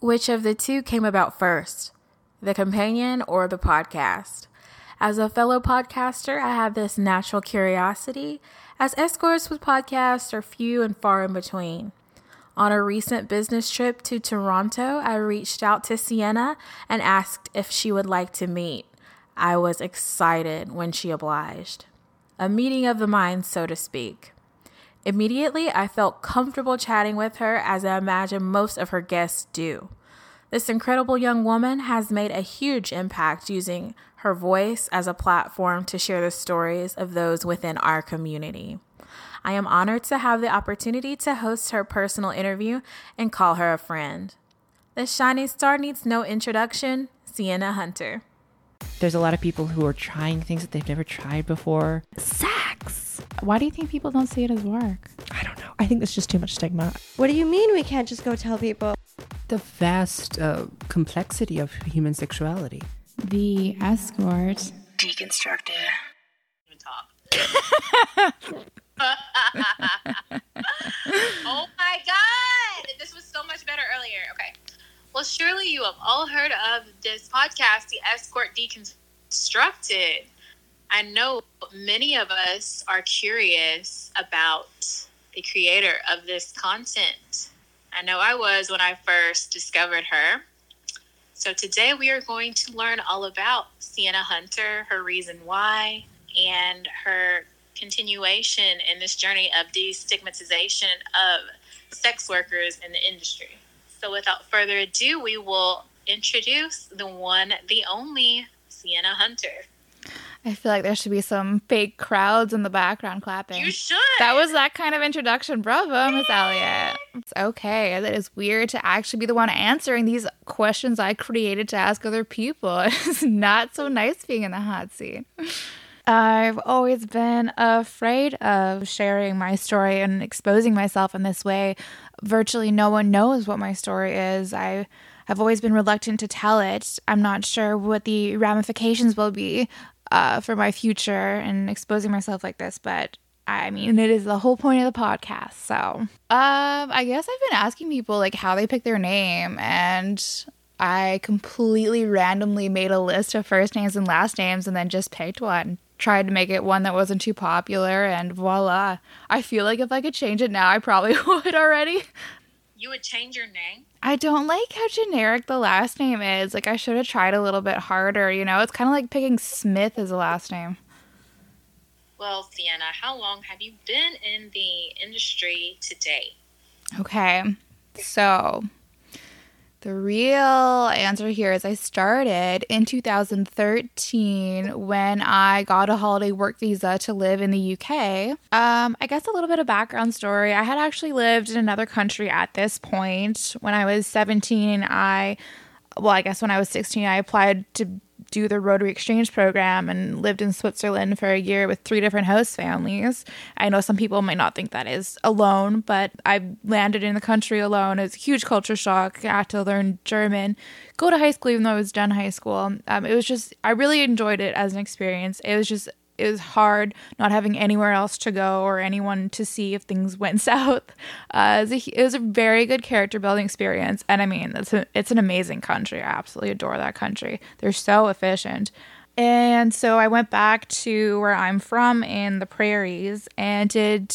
Which of the two came about first, the companion or the podcast? As a fellow podcaster, I have this natural curiosity, as escorts with podcasts are few and far in between. On a recent business trip to Toronto, I reached out to Sienna and asked if she would like to meet. I was excited when she obliged. A meeting of the minds, so to speak. Immediately, I felt comfortable chatting with her as I imagine most of her guests do. This incredible young woman has made a huge impact using her voice as a platform to share the stories of those within our community. I am honored to have the opportunity to host her personal interview and call her a friend. The shining star needs no introduction, Sienna Hunter. There's a lot of people who are trying things that they've never tried before. Sex. Why do you think people don't see it as work? I don't know. I think there's just too much stigma. What do you mean we can't just go tell people? The vast uh, complexity of human sexuality. The escort. Deconstructed. oh my god! This was so much better earlier. Okay. Well, surely you have all heard of this podcast, The Escort Deconstructed. I know many of us are curious about the creator of this content. I know I was when I first discovered her. So today we are going to learn all about Sienna Hunter, her reason why, and her continuation in this journey of destigmatization of sex workers in the industry. So, without further ado, we will introduce the one, the only Sienna Hunter. I feel like there should be some fake crowds in the background clapping. You should. That was that kind of introduction. Bravo, Miss Elliot. It's okay. It is weird to actually be the one answering these questions I created to ask other people. It's not so nice being in the hot seat. I've always been afraid of sharing my story and exposing myself in this way. Virtually no one knows what my story is. I have always been reluctant to tell it. I'm not sure what the ramifications will be uh, for my future and exposing myself like this, but I mean, it is the whole point of the podcast. So, um, I guess I've been asking people like how they pick their name, and I completely randomly made a list of first names and last names and then just picked one tried to make it one that wasn't too popular, and voila. I feel like if I could change it now, I probably would already. You would change your name? I don't like how generic the last name is. Like, I should have tried a little bit harder, you know? It's kind of like picking Smith as a last name. Well, Sienna, how long have you been in the industry today? Okay. So, the real answer here is I started in 2013 when I got a holiday work visa to live in the UK. Um, I guess a little bit of background story. I had actually lived in another country at this point. When I was 17, I, well, I guess when I was 16, I applied to do the Rotary Exchange program and lived in Switzerland for a year with three different host families. I know some people might not think that is alone, but I landed in the country alone. It's a huge culture shock. I had to learn German, go to high school even though I was done high school. Um, it was just, I really enjoyed it as an experience. It was just it was hard not having anywhere else to go or anyone to see if things went south. Uh, it, was a, it was a very good character building experience, and I mean, it's a, it's an amazing country. I absolutely adore that country. They're so efficient. And so I went back to where I'm from in the prairies and did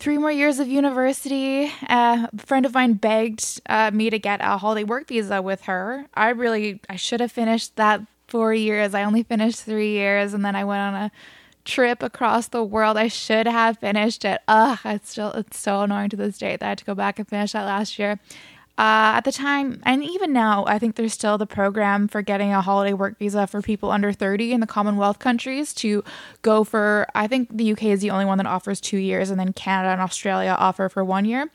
three more years of university. Uh, a friend of mine begged uh, me to get a holiday work visa with her. I really, I should have finished that four years. I only finished three years, and then I went on a trip across the world. I should have finished it. Ugh, it's still it's so annoying to this day that I had to go back and finish that last year. Uh, at the time, and even now, I think there's still the program for getting a holiday work visa for people under 30 in the Commonwealth countries to go for. I think the UK is the only one that offers two years, and then Canada and Australia offer for one year.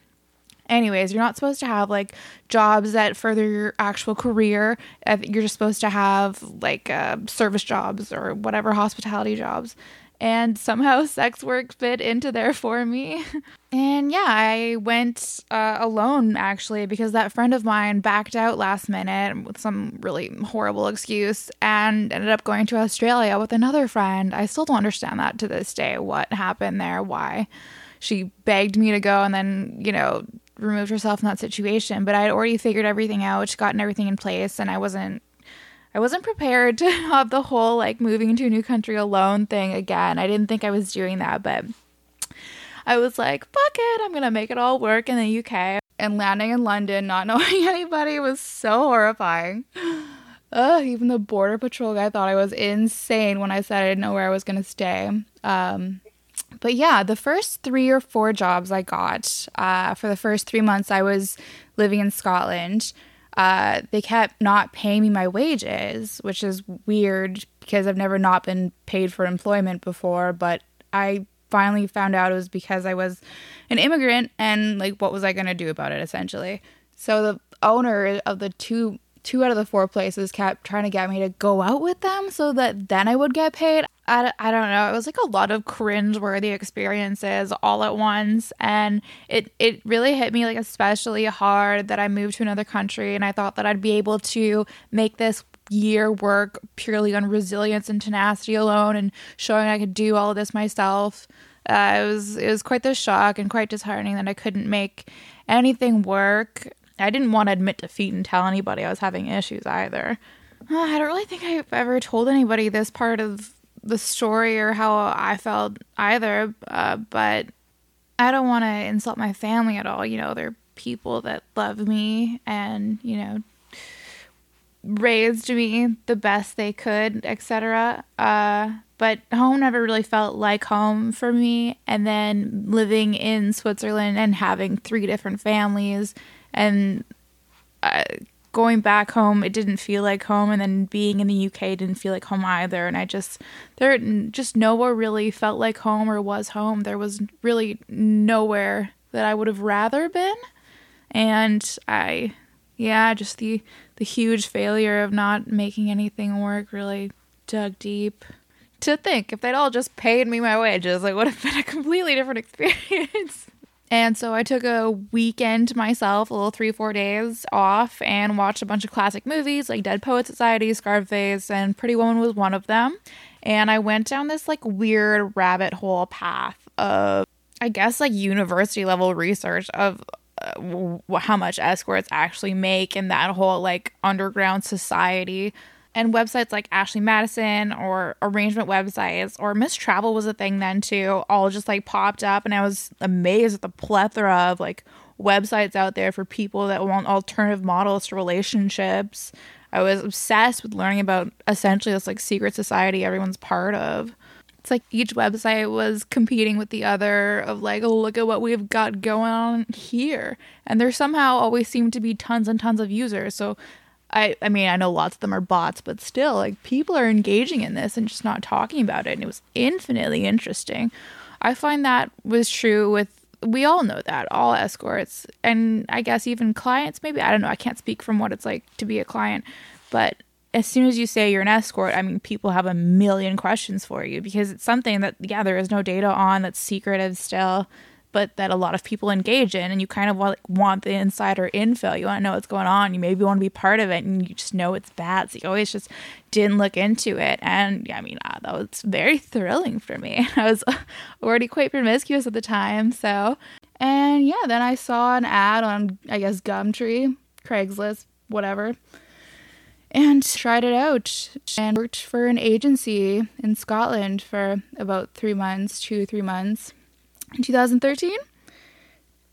Anyways, you're not supposed to have like jobs that further your actual career. You're just supposed to have like uh, service jobs or whatever hospitality jobs. And somehow sex work fit into there for me. And yeah, I went uh, alone actually because that friend of mine backed out last minute with some really horrible excuse and ended up going to Australia with another friend. I still don't understand that to this day what happened there, why she begged me to go and then, you know, removed herself from that situation. But I had already figured everything out, gotten everything in place, and I wasn't I wasn't prepared to have the whole like moving to a new country alone thing again. I didn't think I was doing that, but I was like, fuck it, I'm gonna make it all work in the UK. And landing in London, not knowing anybody, was so horrifying. Ugh, even the border patrol guy thought I was insane when I said I didn't know where I was gonna stay. Um, but yeah, the first three or four jobs I got uh, for the first three months I was living in Scotland, uh, they kept not paying me my wages, which is weird because I've never not been paid for employment before. But I finally found out it was because I was an immigrant and like what was I going to do about it essentially. So the owner of the two two out of the four places kept trying to get me to go out with them so that then I would get paid. I, I don't know. It was like a lot of cringe-worthy experiences all at once. And it, it really hit me like especially hard that I moved to another country and I thought that I'd be able to make this year work purely on resilience and tenacity alone and showing I could do all of this myself. Uh, it was it was quite the shock and quite disheartening that I couldn't make anything work. I didn't want to admit defeat and tell anybody I was having issues either. Uh, I don't really think I've ever told anybody this part of the story or how I felt either, uh, but I don't want to insult my family at all. You know, they're people that love me and, you know, raised me the best they could, etc. Uh, but home never really felt like home for me. And then living in Switzerland and having three different families and uh, going back home, it didn't feel like home. And then being in the UK didn't feel like home either. And I just, there just nowhere really felt like home or was home. There was really nowhere that I would have rather been. And I, yeah, just the the huge failure of not making anything work really dug deep. To think if they'd all just paid me my wages, it would have been a completely different experience. And so I took a weekend to myself, a little three, four days off, and watched a bunch of classic movies like Dead Poet Society, Scarface, and Pretty Woman was one of them. And I went down this like weird rabbit hole path of, I guess, like university level research of uh, how much escorts actually make in that whole like underground society. And websites like Ashley Madison or arrangement websites or Miss Travel was a thing then too, all just like popped up. And I was amazed at the plethora of like websites out there for people that want alternative models to relationships. I was obsessed with learning about essentially this like secret society everyone's part of it's like each website was competing with the other of like oh look at what we've got going on here and there somehow always seemed to be tons and tons of users so i i mean i know lots of them are bots but still like people are engaging in this and just not talking about it and it was infinitely interesting. I find that was true with we all know that all escorts and i guess even clients maybe i don't know i can't speak from what it's like to be a client but as soon as you say you're an escort, I mean, people have a million questions for you because it's something that, yeah, there is no data on that's secretive still, but that a lot of people engage in. And you kind of want, want the insider info. You want to know what's going on. You maybe want to be part of it and you just know it's bad. So you always just didn't look into it. And I mean, uh, that was very thrilling for me. I was already quite promiscuous at the time. So, and yeah, then I saw an ad on, I guess, Gumtree, Craigslist, whatever and tried it out and worked for an agency in Scotland for about three months, two, three months in 2013.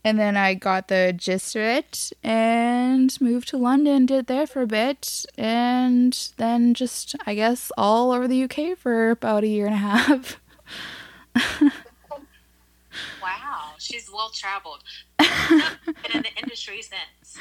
And then I got the gist of it and moved to London, did there for a bit, and then just, I guess, all over the UK for about a year and a half. wow, she's well traveled. been in the industry since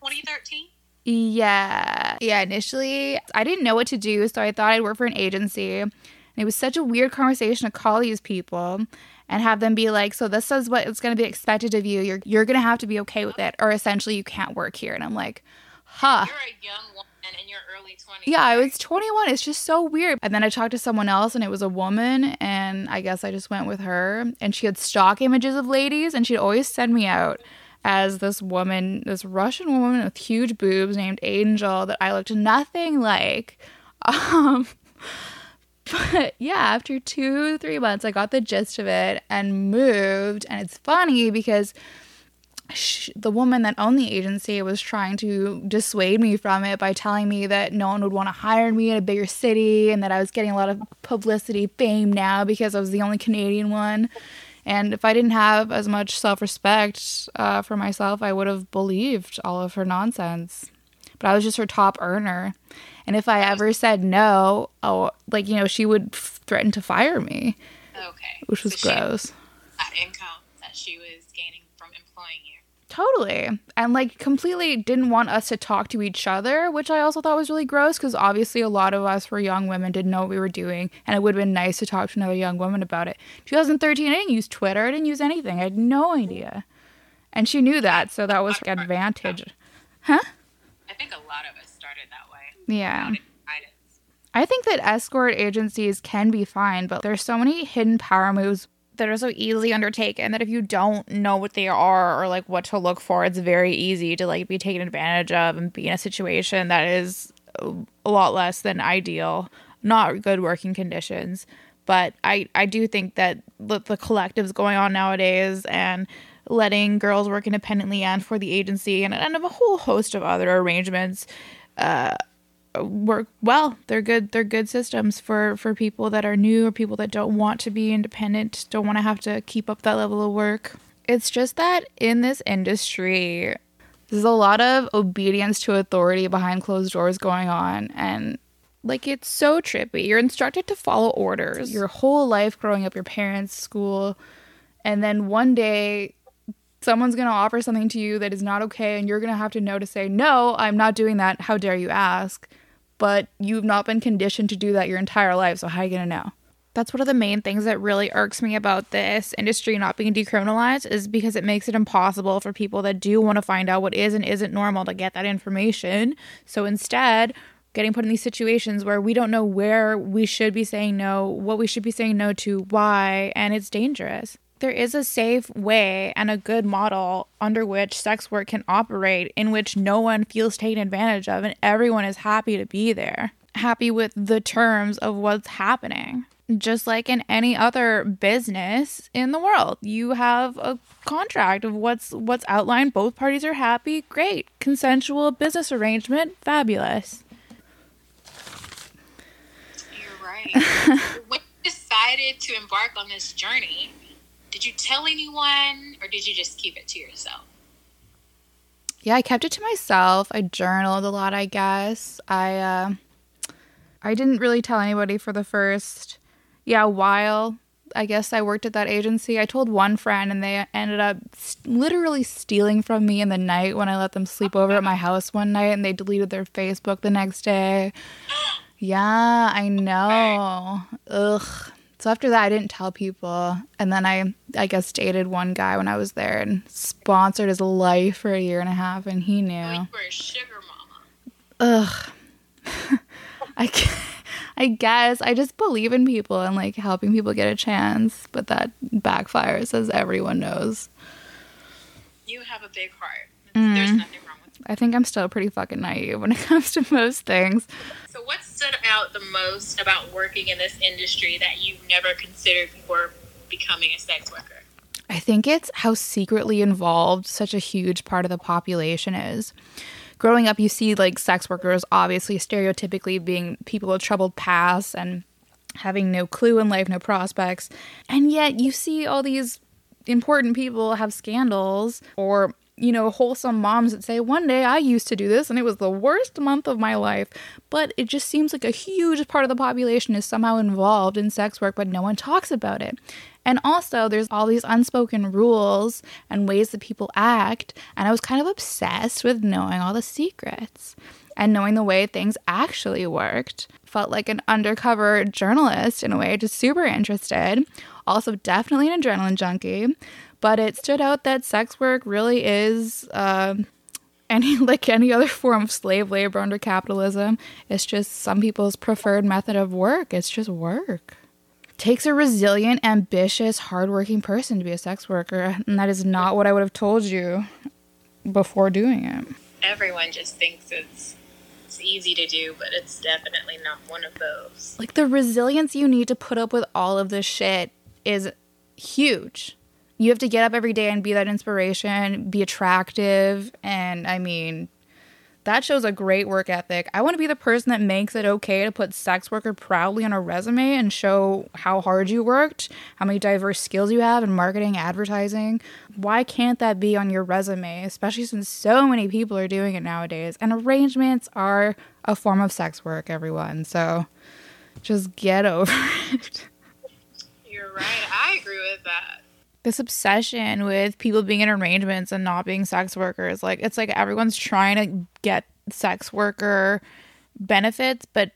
2013? Yeah. Yeah, initially I didn't know what to do, so I thought I'd work for an agency. And it was such a weird conversation to call these people and have them be like, "So this is what it's going to be expected of you. You're you're going to have to be okay with it or essentially you can't work here." And I'm like, "Huh." You're a young woman in your early 20s. Yeah, I was 21. It's just so weird. And then I talked to someone else and it was a woman and I guess I just went with her and she had stock images of ladies and she'd always send me out as this woman, this Russian woman with huge boobs named Angel that I looked nothing like. Um, but yeah, after two, three months, I got the gist of it and moved. And it's funny because sh- the woman that owned the agency was trying to dissuade me from it by telling me that no one would want to hire me in a bigger city and that I was getting a lot of publicity fame now because I was the only Canadian one. And if I didn't have as much self respect uh, for myself, I would have believed all of her nonsense. But I was just her top earner. And if I ever said no, oh, like, you know, she would f- threaten to fire me, Okay. which was So gross. That income that she was gaining from employing you. Totally. And like completely didn't want us to talk to each other, which I also thought was really gross because obviously a lot of us were young women, didn't know what we were doing, and it would have been nice to talk to another young woman about it. 2013, I didn't use Twitter, I didn't use anything. I had no idea. And she knew that, so that was an advantage. Huh? I think a lot of us started that way. Yeah. Without any guidance. I think that escort agencies can be fine, but there's so many hidden power moves that are so easily undertaken that if you don't know what they are or like what to look for, it's very easy to like be taken advantage of and be in a situation that is a lot less than ideal, not good working conditions. But I, I do think that the, the collectives going on nowadays and letting girls work independently and for the agency and, and a whole host of other arrangements uh, work well. They're good. They're good systems for for people that are new or people that don't want to be independent, don't want to have to keep up that level of work. It's just that in this industry, there's a lot of obedience to authority behind closed doors going on, and like it's so trippy. You're instructed to follow orders your whole life growing up, your parents, school, and then one day someone's going to offer something to you that is not okay and you're going to have to know to say no i'm not doing that how dare you ask but you've not been conditioned to do that your entire life so how are you going to know? That's one of the main things that really irks me about this industry not being decriminalized is because it makes it impossible for people that do want to find out what is and isn't normal to get that information. So instead getting put in these situations where we don't know where we should be saying no what we should be saying no to why and it's dangerous there is a safe way and a good model under which sex work can operate in which no one feels taken advantage of and everyone is happy to be there, happy with the terms of what's happening. Just like in any other business in the world, you have a contract of what's what's outlined. Both parties are happy. Great, consensual business arrangement. Fabulous. You're right. when you decided to embark on this journey, did you tell anyone or did you just keep it to yourself? Yeah, I kept it to myself. I journaled a lot, I guess. I uh I didn't really tell anybody for the first yeah, while. I guess I worked at that agency. I told one friend and they ended up literally stealing from me in the night when I let them sleep over at my house one night and they deleted their Facebook the next day. Yeah, I know. Ugh. So after that, I didn't tell people, and then I, I guess, dated one guy when I was there and sponsored his life for a year and a half, and he Oh, knew. you were a sugar mama. Ugh. I, I guess I just believe in people and like helping people get a chance, but that backfires, as everyone knows. You have a big heart. There's mm. nothing wrong with I think I'm still pretty fucking naive when it comes to most things. So, what stood out the most about working in this industry that you never considered before becoming a sex worker? I think it's how secretly involved such a huge part of the population is. Growing up, you see like sex workers obviously stereotypically being people with troubled pasts and having no clue in life, no prospects. And yet you see all these important people have scandals or you know, wholesome moms that say, one day I used to do this and it was the worst month of my life. But it just seems like a huge part of the population is somehow involved in sex work, but no one talks about it. And also, there's all these unspoken rules and ways that people act. And I was kind of obsessed with knowing all the secrets and knowing the way things actually worked. Felt like an undercover journalist in a way, just super interested. Also, definitely an adrenaline junkie. But it stood out that sex work really is um any like any other form of slave labor under capitalism. It's just some people's preferred method of work. It's just work. Takes a resilient, ambitious, hardworking person to be a sex worker, and that is not what I would have told you before doing it. Everyone just thinks it's it's easy to do, but it's definitely not one of those. Like the resilience you need to put up with all of this shit is huge. You have to get up every day and be that inspiration, be attractive. And I mean, that shows a great work ethic. I want to be the person that makes it okay to put sex worker proudly on a resume and show how hard you worked, how many diverse skills you have in marketing, advertising. Why can't that be on your resume, especially since so many people are doing it nowadays? And arrangements are a form of sex work, everyone. So just get over it. You're right. I agree with that. This obsession with people being in arrangements and not being sex workers. Like it's like everyone's trying to get sex worker benefits but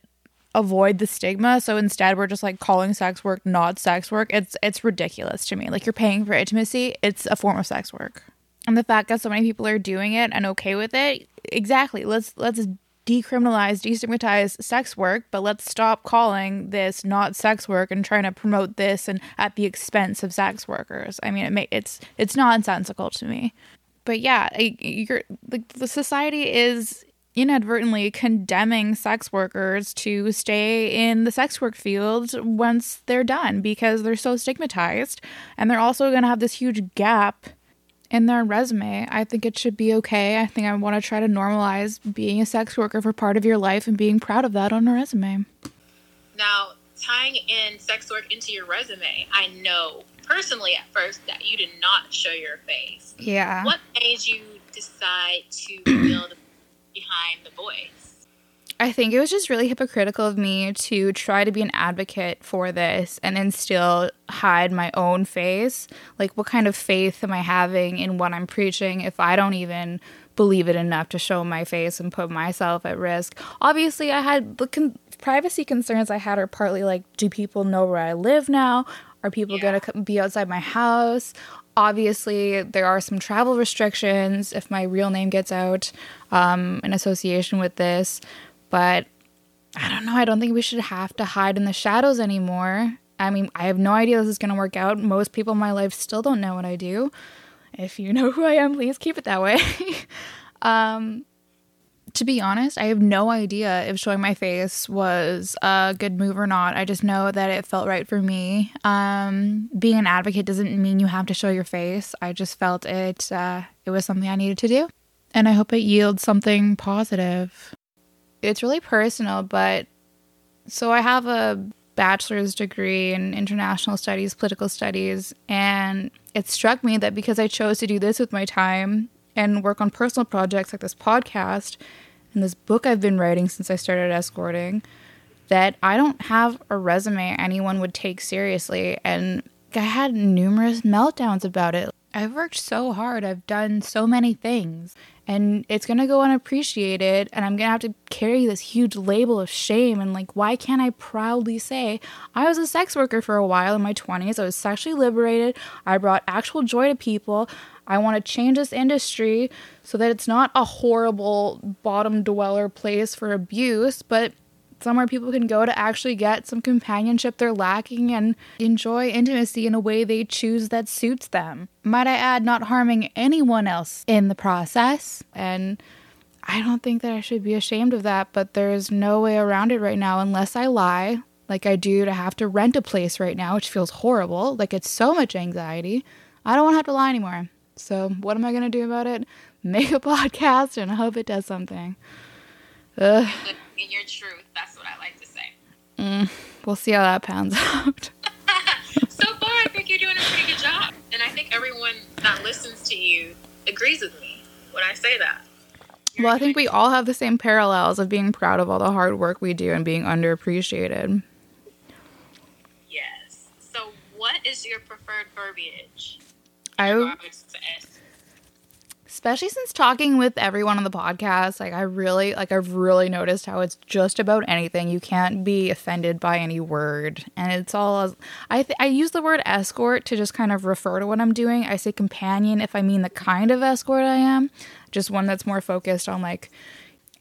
avoid the stigma. So instead we're just like calling sex work not sex work. It's it's ridiculous to me. Like you're paying for intimacy, it's a form of sex work. And the fact that so many people are doing it and okay with it, exactly. Let's let's decriminalize, destigmatize sex work, but let's stop calling this not sex work and trying to promote this and at the expense of sex workers. I mean, it may, it's it's nonsensical to me. But yeah, you're like the society is inadvertently condemning sex workers to stay in the sex work field once they're done because they're so stigmatized and they're also going to have this huge gap in their resume. I think it should be okay. I think I want to try to normalize being a sex worker for part of your life and being proud of that on a resume. Now, tying in sex work into your resume, I know personally at first that you did not show your face. Yeah. What made you decide to build behind the voice? I think it was just really hypocritical of me to try to be an advocate for this and then still hide my own face. Like, what kind of faith am I having in what I'm preaching if I don't even believe it enough to show my face and put myself at risk? Obviously, I had the con- privacy concerns I had are partly like, do people know where I live now? Are people Yeah. going to be outside my house? Obviously, there are some travel restrictions if my real name gets out um, in association with this. But I don't know. I don't think we should have to hide in the shadows anymore. I mean, I have no idea this is going to work out. Most people in my life still don't know what I do. If you know who I am, please keep it that way. um, to be honest, I have no idea if showing my face was a good move or not. I just know that it felt right for me. Um, being an advocate doesn't mean you have to show your face. I just felt it. Uh, it was something I needed to do, and I hope it yields something positive it's really personal, but so I have a bachelor's degree in international studies, political studies, and it struck me that because I chose to do this with my time and work on personal projects like this podcast and this book I've been writing since I started escorting, that I don't have a resume anyone would take seriously. And I had numerous meltdowns about it. I've worked so hard, I've done so many things, and it's gonna go unappreciated, and I'm gonna have to carry this huge label of shame. And like, why can't I proudly say I was a sex worker for a while in my 20s? I was sexually liberated, I brought actual joy to people. I want to change this industry so that it's not a horrible bottom dweller place for abuse, but somewhere people can go to actually get some companionship they're lacking and enjoy intimacy in a way they choose that suits them. Might I add, not harming anyone else in the process. And I don't think that I should be ashamed of that, but there's no way around it right now unless I lie, like I do to have to rent a place right now, which feels horrible. Like it's so much anxiety. I don't want to have to lie anymore. So, what am I going to do about it? Make a podcast and hope it does something. Ugh. In your truth, that's what I like to say. We'll see how that pans out. so far, I think you're doing a pretty good job. And I think everyone that listens to you agrees with me when I say that. Well, I think we all have the same parallels of being proud of all the hard work we do and being underappreciated. Yes. So, what is your preferred verbiage? I S. especially since talking with everyone on the podcast, like I really like I've really noticed how it's just about anything. You can't be offended by any word, and it's all. I th- I use the word escort to just kind of refer to what I'm doing. I say companion if I mean the kind of escort I am, just one that's more focused on like.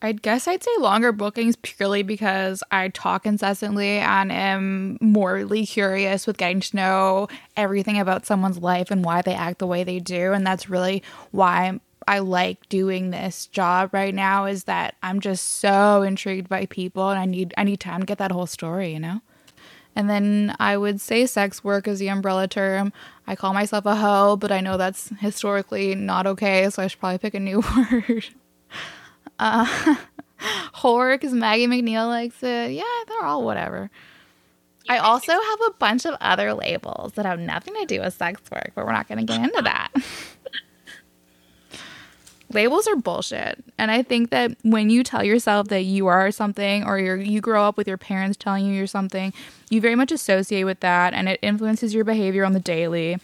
I guess I'd say longer bookings purely because I talk incessantly and am morally curious with getting to know everything about someone's life and why they act the way they do. And that's really why I like doing this job right now is that I'm just so intrigued by people and I need I need time to get that whole story, you know? And then I would say sex work is the umbrella term. I call myself a hoe, but I know that's historically not okay, so I should probably pick a new word. Uh, whore, because Maggie McNeill likes it. Yeah, they're all whatever. I also have a bunch of other labels that have nothing to do with sex work, but we're not going to get into that. labels are bullshit. And I think that when you tell yourself that you are something or you you grow up with your parents telling you you're something, you very much associate with that and it influences your behavior on the daily.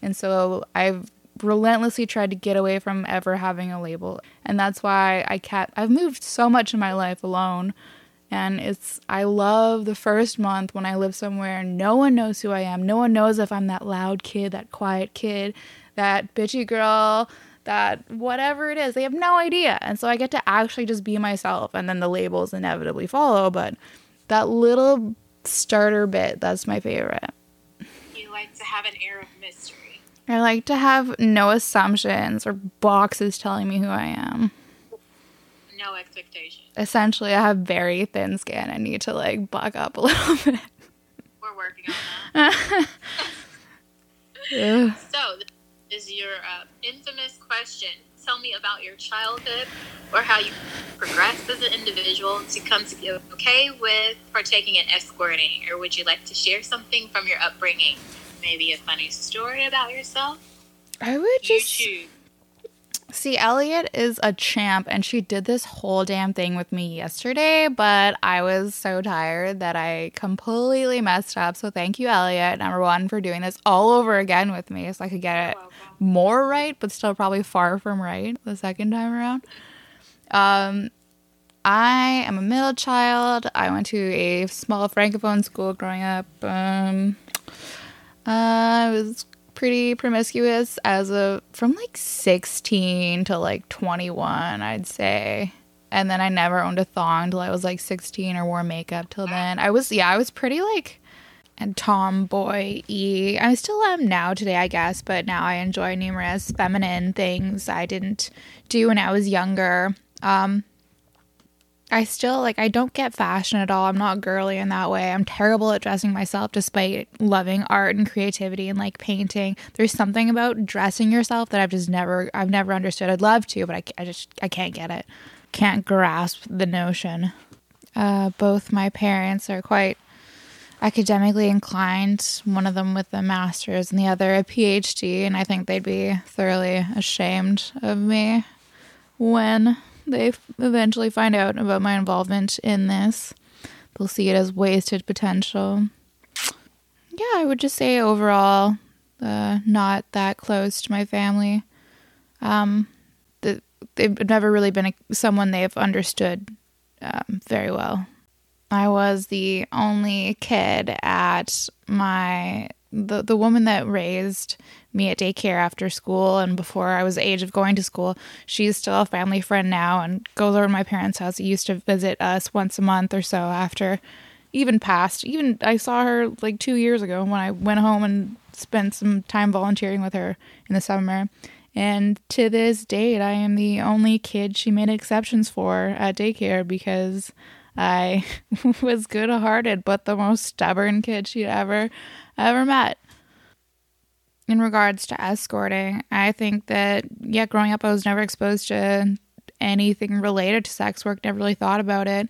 And so I've relentlessly tried to get away from ever having a label. And that's why I kept I've moved so much in my life alone. And it's I love the first month when I live somewhere no one knows who I am. No one knows if I'm that loud kid, that quiet kid, that bitchy girl, that whatever it is. They have no idea. And so I get to actually just be myself and then the labels inevitably follow, but that little starter bit, that's my favorite. You like to have an air of mystery. I like to have no assumptions or boxes telling me who I am. No expectations. Essentially, I have very thin skin. I need to like buck up a little bit. We're working on that. So, is your uh, infamous question. Tell me about your childhood or how you progressed as an individual to come to be okay with partaking in escorting. Or would you like to share something from your upbringing? Maybe a funny story about yourself? I would just. See, Elliot is a champ, and she did this whole damn thing with me yesterday, but I was so tired that I completely messed up. So, thank you, Elliot, number one, for doing this all over again with me so I could get it more right, but still probably far from right the second time around. Um, I am a middle child. I went to a small francophone school growing up. Um, I was pretty promiscuous as a from like 16 to like 21, I'd say. And then I never owned a thong till I was like 16 or wore makeup till then. I was yeah, I was pretty like and tomboy. I still am now today, I guess, but now I enjoy numerous feminine things I didn't do when I was younger. Um I still like I don't get fashion at all. I'm not girly in that way. I'm terrible at dressing myself despite loving art and creativity and like painting. There's something about dressing yourself that I've just never I've never understood. I'd love to, but I, I just I can't get it. Can't grasp the notion. Uh, both my parents are quite academically inclined, one of them with a master's and the other a PhD, and I think they'd be thoroughly ashamed of me when they eventually find out about my involvement in this. They'll see it as wasted potential. Yeah, I would just say overall, uh, not that close to my family. Um, the, they've never really been a, someone they've understood um, very well. I was the only kid at my the the woman that raised me at daycare after school and before I was age of going to school. She's still a family friend now and goes over to my parents' house. She used to visit us once a month or so after even past. Even I saw her like 2 years ago when I went home and spent some time volunteering with her in the summer. And to this date, I am the only kid she made exceptions for at daycare because I was good hearted, but the most stubborn kid she'd ever, ever met. In regards to escorting, I think that, yeah, growing up, I was never exposed to anything related to sex work, never really thought about it.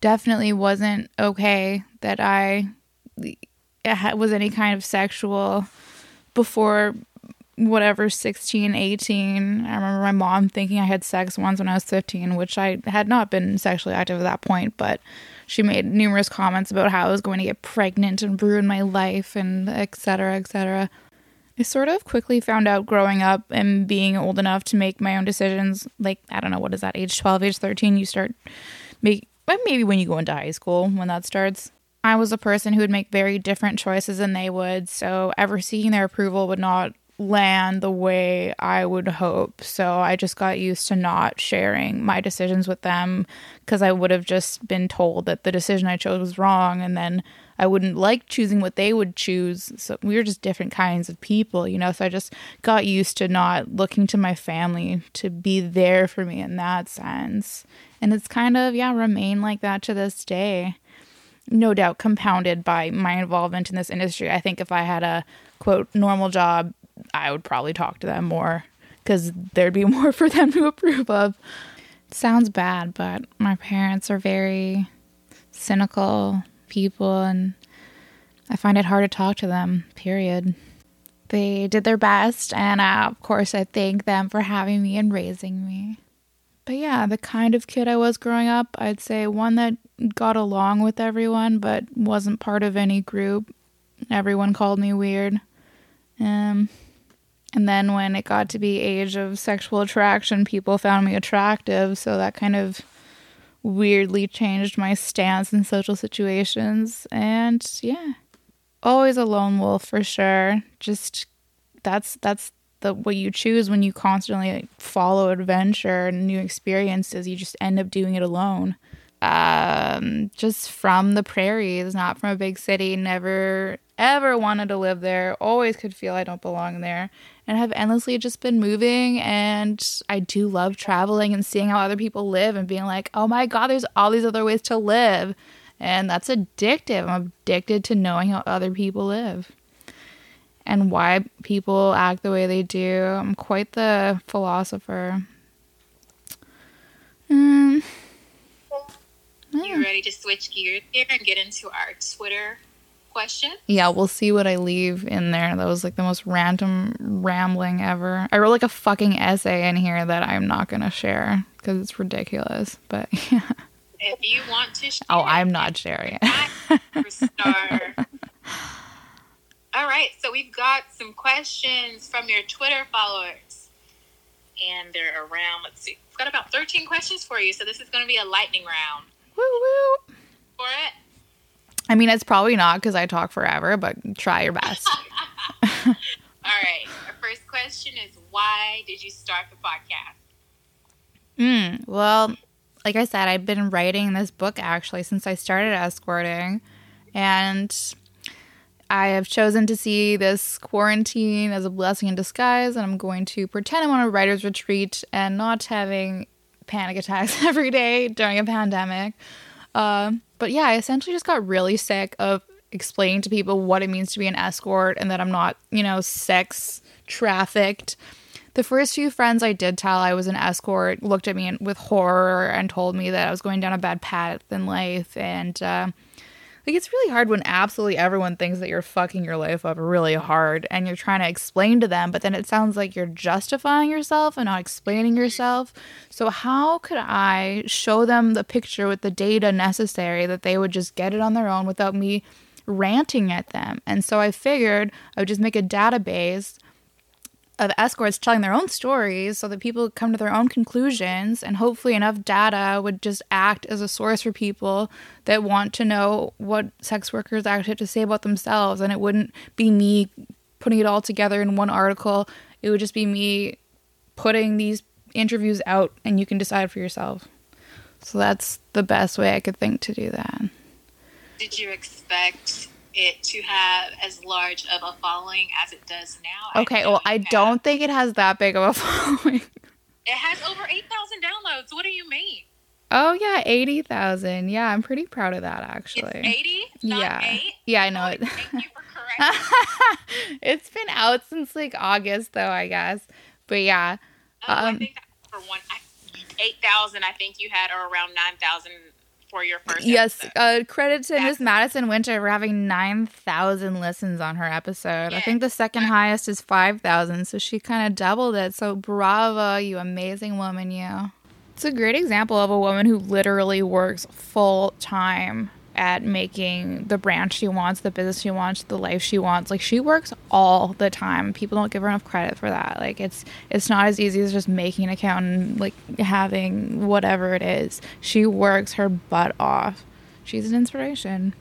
Definitely wasn't okay that I eh, was any kind of sexual before whatever 16 18 i remember my mom thinking i had sex once when i was 15 which i had not been sexually active at that point but she made numerous comments about how i was going to get pregnant and ruin my life and etc etc i sort of quickly found out growing up and being old enough to make my own decisions like i don't know what is that age 12 age 13 you start make maybe when you go into high school when that starts. I was a person who would make very different choices than they would, so ever seeking their approval would not land the way I would hope. So I just got used to not sharing my decisions with them because I would have just been told that the decision I chose was wrong and then I wouldn't like choosing what they would choose. So we were just different kinds of people, you know. So I just got used to not looking to my family to be there for me in that sense. And it's kind of, yeah, remain like that to this day. no doubt compounded by my involvement in this industry. I think if I had a quote normal job, I would probably talk to them more because there'd be more for them to approve of. sounds bad, but my parents are very cynical people and I find it hard to talk to them, period. They did their best, and uh, of course, I thank them for having me and raising me. But yeah, the kind of kid I was growing up, I'd say one that got along with everyone but wasn't part of any group. Everyone called me weird. Um, and then when it got to be age of sexual attraction, people found me attractive, so that kind of weirdly changed my stance in social situations. And yeah, always a lone wolf for sure. Just that's that's the what you choose when you constantly follow adventure and new experiences. You just end up doing it alone. Um, just from the prairies, not from a big city. Never ever wanted to live there. Always could feel I don't belong there. And have endlessly just been moving. And I do love traveling and seeing how other people live and being like, oh my God, there's all these other ways to live. And that's addictive. I'm addicted to knowing how other people live and why people act the way they do. I'm quite the philosopher. Mm. You mm. ready to switch gears here and get into our Twitter question? Yeah, we'll see what I leave in there. That was like the most random rambling ever. I wrote like a fucking essay in here that I'm not going to share because it's ridiculous. But yeah. If you want to share, Oh, I'm not sharing it. All right, so we've got some questions from your Twitter followers, and they're around. Let's see, we've got about 13 questions for you. So this is going to be a lightning round woo woo. for it. I mean, it's probably not because I talk forever, but try your best. All right, our first question is why did you start the podcast? Mm, well, like I said, I've been writing this book actually since I started escorting, and I have chosen to see this quarantine as a blessing in disguise, and I'm going to pretend I'm on a writer's retreat and not having panic attacks every day during a pandemic. Um, but yeah, I essentially just got really sick of explaining to people what it means to be an escort and that I'm not, you know, sex trafficked. The first few friends I did tell I was an escort looked at me with horror and told me that I was going down a bad path in life. And uh, like, it's really hard when absolutely everyone thinks that you're fucking your life up really hard and you're trying to explain to them, but then it sounds like you're justifying yourself and not explaining yourself. So, how could I show them the picture with the data necessary that they would just get it on their own without me ranting at them? And so I figured I would just make a database of escorts telling their own stories so that people come to their own conclusions and hopefully enough data would just act as a source for people that want to know what sex workers actually have to say about themselves. And it wouldn't be me putting it all together in one article. It would just be me putting these interviews out and you can decide for yourself. So that's the best way i could think to do that. Did you expect it to have as large of a following as it does now? okay know well i have- don't think it has that big of a following It has over 8,000 downloads. What do you mean? oh yeah 80000 yeah i'm pretty proud of that It's actually 80, not Yeah. 8. Yeah, I know Oh, it. Thank you for correcting. it's been out since like August, though, I guess. But yeah, Oh, I Um, think that's for one. 8,000, I think you had, or around 9,000 for your first yes. episode. Uh, credit to Miss Madison Winter for having nine thousand listens on her episode. I think the second highest is five thousand, so she kind of doubled it. So bravo, you amazing woman, you. It's a great example of a woman who literally works full time at making the brand she wants, the business she wants, the life she wants. Like she works all the time. People don't give her enough credit for that. Like it's it's not as easy as just making an account and like having whatever it is. She works her butt off. She's an inspiration.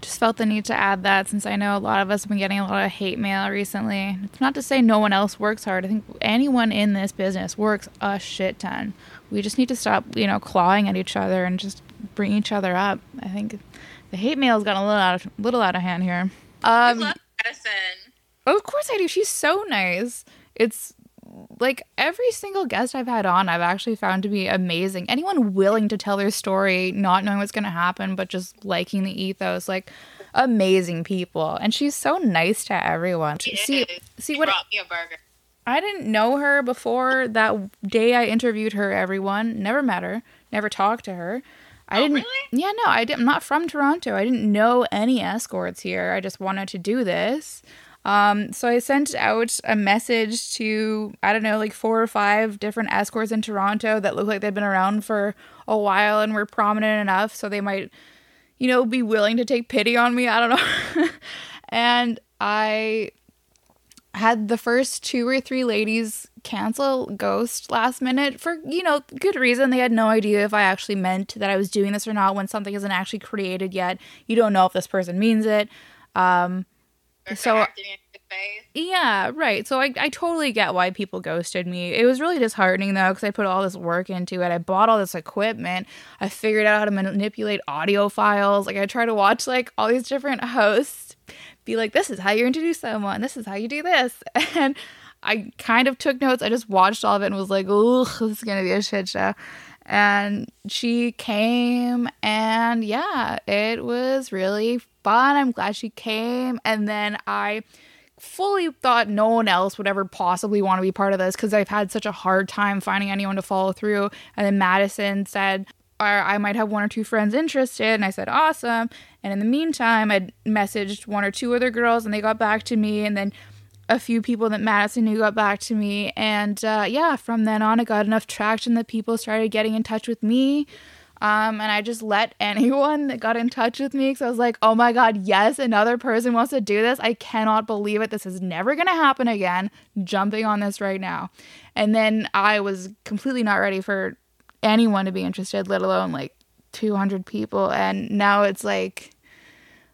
Just felt the need to add that since I know a lot of us have been getting a lot of hate mail recently. It's not to say no one else works hard. I think anyone in this business works a shit ton. We just need to stop, you know, clawing at each other and just bring each other up. I think the hate mail's gotten a little out of little out of hand here. I Um, love Madison. of course I do. She's so nice. It's like every single guest I've had on, I've actually found to be amazing. Anyone willing to tell their story, not knowing what's going to happen, but just liking the ethos, like amazing people. And she's so nice to everyone. She See, is. see She what brought me a burger. I didn't know her before that day I interviewed her. Everyone never met her, never talked to her. I Oh, didn't. really? Yeah, no, I didn't. I'm not from Toronto. I didn't know any escorts here. I just wanted to do this. Um, so I sent out a message to I don't know, like four or five different escorts in Toronto that look like they've been around for a while and were prominent enough, so they might, you know, be willing to take pity on me. I don't know. and I had the first two or three ladies cancel ghost last minute for you know good reason. They had no idea if i actually meant that i was doing this or not when something isn't actually created yet. You don't know if this person means it. Um Or So- yeah right. So i, I totally get why people ghosted me. It was really disheartening though because i put all this work into it. I bought all this equipment. I figured out how to manipulate audio files. Like i try to watch like all these different hosts be like this is how you introduce someone. This is how you do this. And i kind of took notes i just watched all of it and was like ugh this is gonna be a shit show and she came and yeah it was really fun i'm glad she came and then i fully thought no one else would ever possibly want to be part of this because I've had such a hard time finding anyone to follow through. And then Madison said, I I might have one or two friends interested. And I said, awesome. And in the meantime, I messaged one or two other girls and they got back to me. And then a few people that Madison knew got back to me. And uh, yeah, from then on, it got enough traction that people started getting in touch with me. Um, and I just let anyone that got in touch with me because I was like, oh my God, yes, another person wants to do this. I cannot believe it. This is never going to happen again. Jumping on this right now. And then I was completely not ready for anyone to be interested, let alone like 200 people. And now it's like,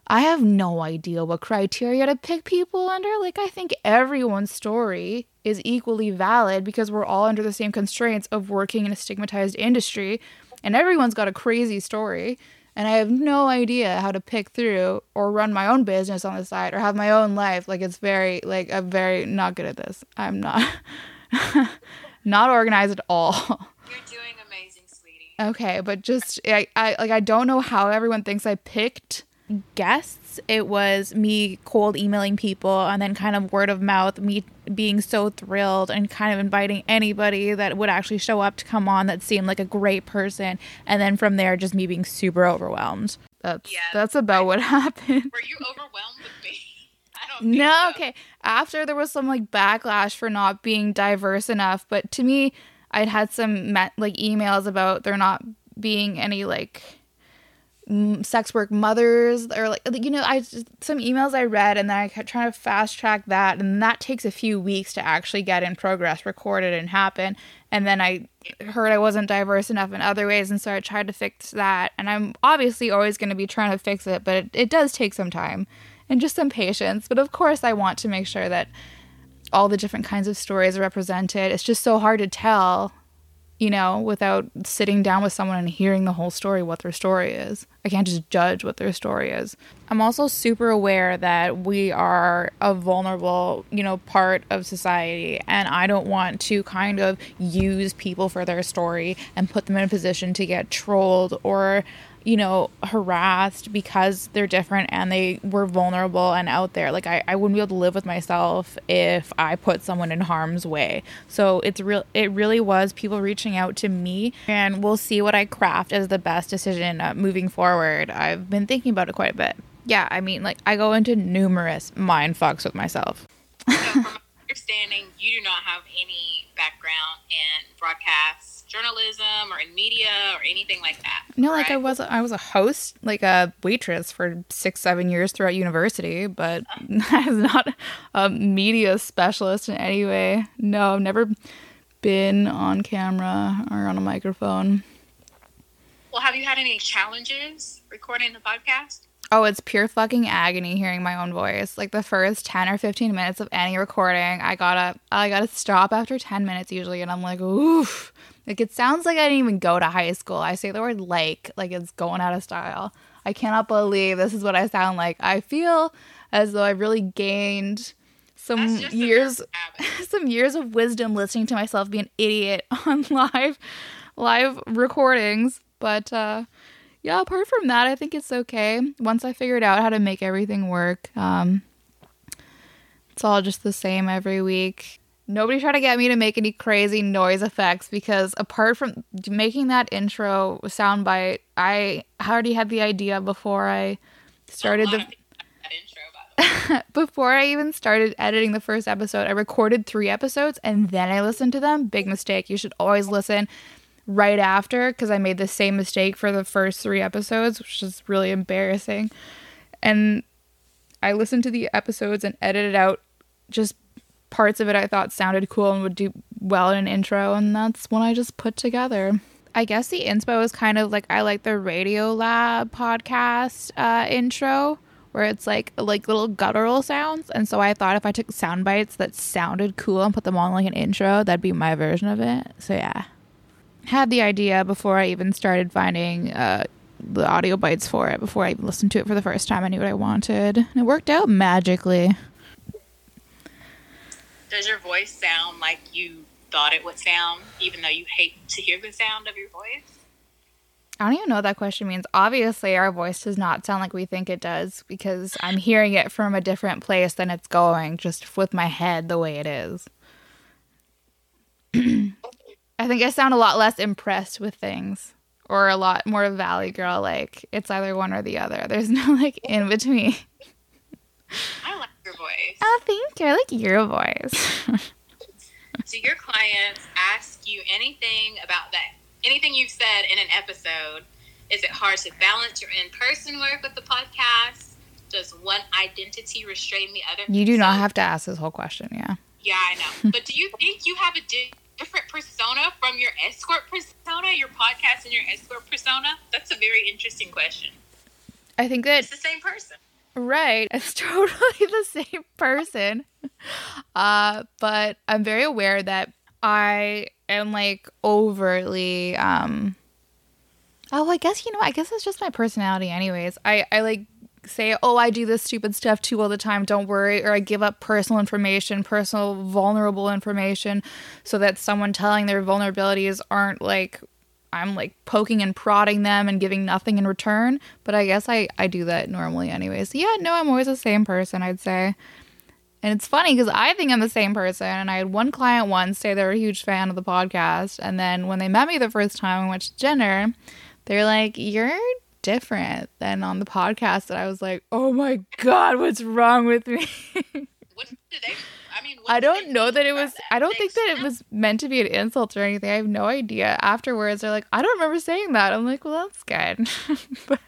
I have no idea what criteria to pick people under. Like, I think everyone's story is equally valid because we're all under the same constraints of working in a stigmatized industry, and everyone's got a crazy story. And I have no idea how to pick through or run my own business on the side or have my own life. Like, it's very, like, I'm very not good at this. I'm not, not organized at all. You're doing amazing, sweetie. Okay, but just I, I like I don't know how everyone thinks I picked guests. It was me cold emailing people and then kind of word of mouth, me being so thrilled and kind of inviting anybody that would actually show up to come on that seemed like a great person. And then from there just me being super overwhelmed. That's Yeah, that's about what happened. Were you overwhelmed with me? I don't think No, so. okay. After there was some like backlash for not being diverse enough, but to me, I'd had some met, like emails about there not being any like m- sex work mothers or like you know I just, some emails I read and then I kept trying to fast track that and that takes a few weeks to actually get in progress recorded and happen. And then I heard I wasn't diverse enough in other ways and so I tried to fix that. And I'm obviously always going to be trying to fix it but it, it does take some time and just some patience. But of course I want to make sure that all the different kinds of stories are represented. It's just so hard to tell you know, without sitting down with someone and hearing the whole story, what their story is. I can't just judge what their story is. I'm also super aware that we are a vulnerable, you know, part of society, and I don't want to kind of use people for their story and put them in a position to get trolled or you know, harassed because they're different and they were vulnerable and out there. Like I, I wouldn't be able to live with myself if I put someone in harm's way. So it's real it really was people reaching out to me and we'll see what I craft as the best decision uh, moving forward. I've been thinking about it quite a bit. Yeah, I mean like I go into numerous mind fucks with myself. So from my understanding, you do not have any background in broadcast journalism or in media or anything like that. No, like I was I was a host, like a waitress for six, seven years throughout university, but I was not a media specialist in any way. No, I've never been on camera or on a microphone. Well, have you had any challenges recording the podcast? Oh, it's pure fucking agony hearing my own voice. Like the first 10 or 15 minutes of any recording, I gotta I gotta stop after 10 minutes usually and I'm like, oof. Like it sounds like I didn't even go to high school. I say the word like, like it's going out of style. I cannot believe this is what I sound like. I feel as though I've really gained some That's just a years some years of wisdom listening to myself be an idiot on live live recordings. But uh yeah, apart from that, I think it's okay. Once I figured out how to make everything work, um it's all just the same every week. Nobody try to get me to make any crazy noise effects because apart from making that intro soundbite, I already had the idea before I started the of people like that intro, by the way. before I even started editing the first episode, I recorded three episodes and then I listened to them. Big mistake. You should always listen right after because I made the same mistake for the first three episodes, which is really embarrassing. And I listened to the episodes and edited out just parts of it I thought sounded cool and would do well in an intro, and that's what I just put together. I guess the inspo is kind of like I like the Radio Lab podcast uh, intro where it's like like little guttural sounds, and so I thought if I took sound bites that sounded cool and put them on like an intro, that'd be my version of it. So yeah, had the idea before I even started finding uh, the audio bites for it. Before I even listened to it for the first time, I knew what I wanted, and it worked out magically. Does your voice sound like you thought it would sound, even though you hate to hear the sound of your voice? I don't even know what that question means. Obviously, our voice does not sound like we think it does because I'm hearing it from a different place than it's going, just with my head the way it is. I think I sound a lot less impressed with things or a lot more Valley Girl. Like, it's either one or the other. There's no like in between. I like your voice. Oh, thank you. I like your voice. Do your clients ask you anything about that? Anything you've said in an episode? Is it hard to balance your in-person work with the podcast? Does one identity restrain the other? you do not have to ask this whole question, yeah. Yeah, I know. but do you think you have a di- different persona from your escort persona, your podcast, and your escort persona? That's a very interesting question. I think that It's the same person. Right. It's totally the same person. Uh, but I'm very aware that I am like overtly um Oh, I guess you know, I guess it's just my personality anyways. I I like say, "Oh, I do this stupid stuff too all the time. Don't worry." Or I give up personal information, personal vulnerable information so that someone telling their vulnerabilities aren't like I'm like poking and prodding them and giving nothing in return. But I guess I, I do that normally anyways. Yeah, no, I'm always the same person, I'd say. And it's funny because I think I'm the same person. And I had one client once say they were a huge fan of the podcast. And then when they met me the first time and went to dinner, they're like, You're different than on the podcast. And I was like, Oh my God, what's wrong with me? What did they? I mean, what I did don't know that it was. I don't think that it was meant to be an insult or anything. I have no idea. Afterwards, they're like, I don't remember saying that. I'm like, well, that's good. but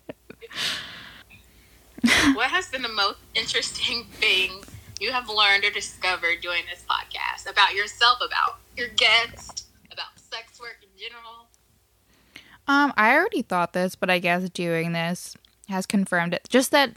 What has been the most interesting thing you have learned or discovered doing this podcast about yourself, about your guest, about sex work in general? um, I already thought this, but I guess doing this has confirmed it. Just that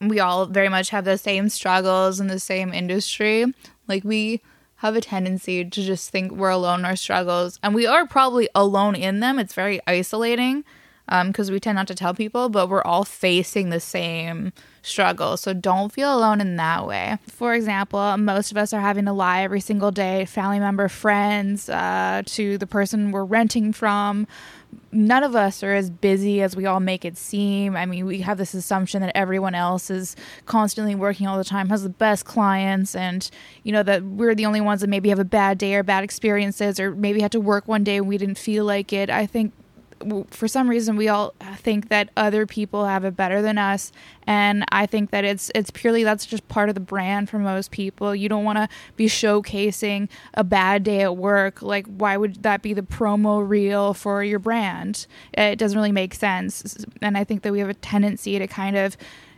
we all very much have the same struggles in the same industry. Like we have a tendency to just think we're alone in our struggles, and we are probably alone in them. It's very isolating because we tend not to tell people, but we're all facing the same struggle. So don't feel alone in that way. For example, most of us are having to lie every single day, family member, friends, uh, to the person we're renting from. None of us are as busy as we all make it seem. I mean, we have this assumption that everyone else is constantly working all the time, has the best clients, and you know that we're the only ones that maybe have a bad day or bad experiences, or maybe had to work one day and we didn't feel like it. I think for some reason we all think that other people have it better than us. And i think that it's it's purely that's just part of the brand for most people. You don't want to be showcasing a bad day at work. Like why would that be the promo reel for your brand? It doesn't really make sense. And i think that we have a tendency to kind of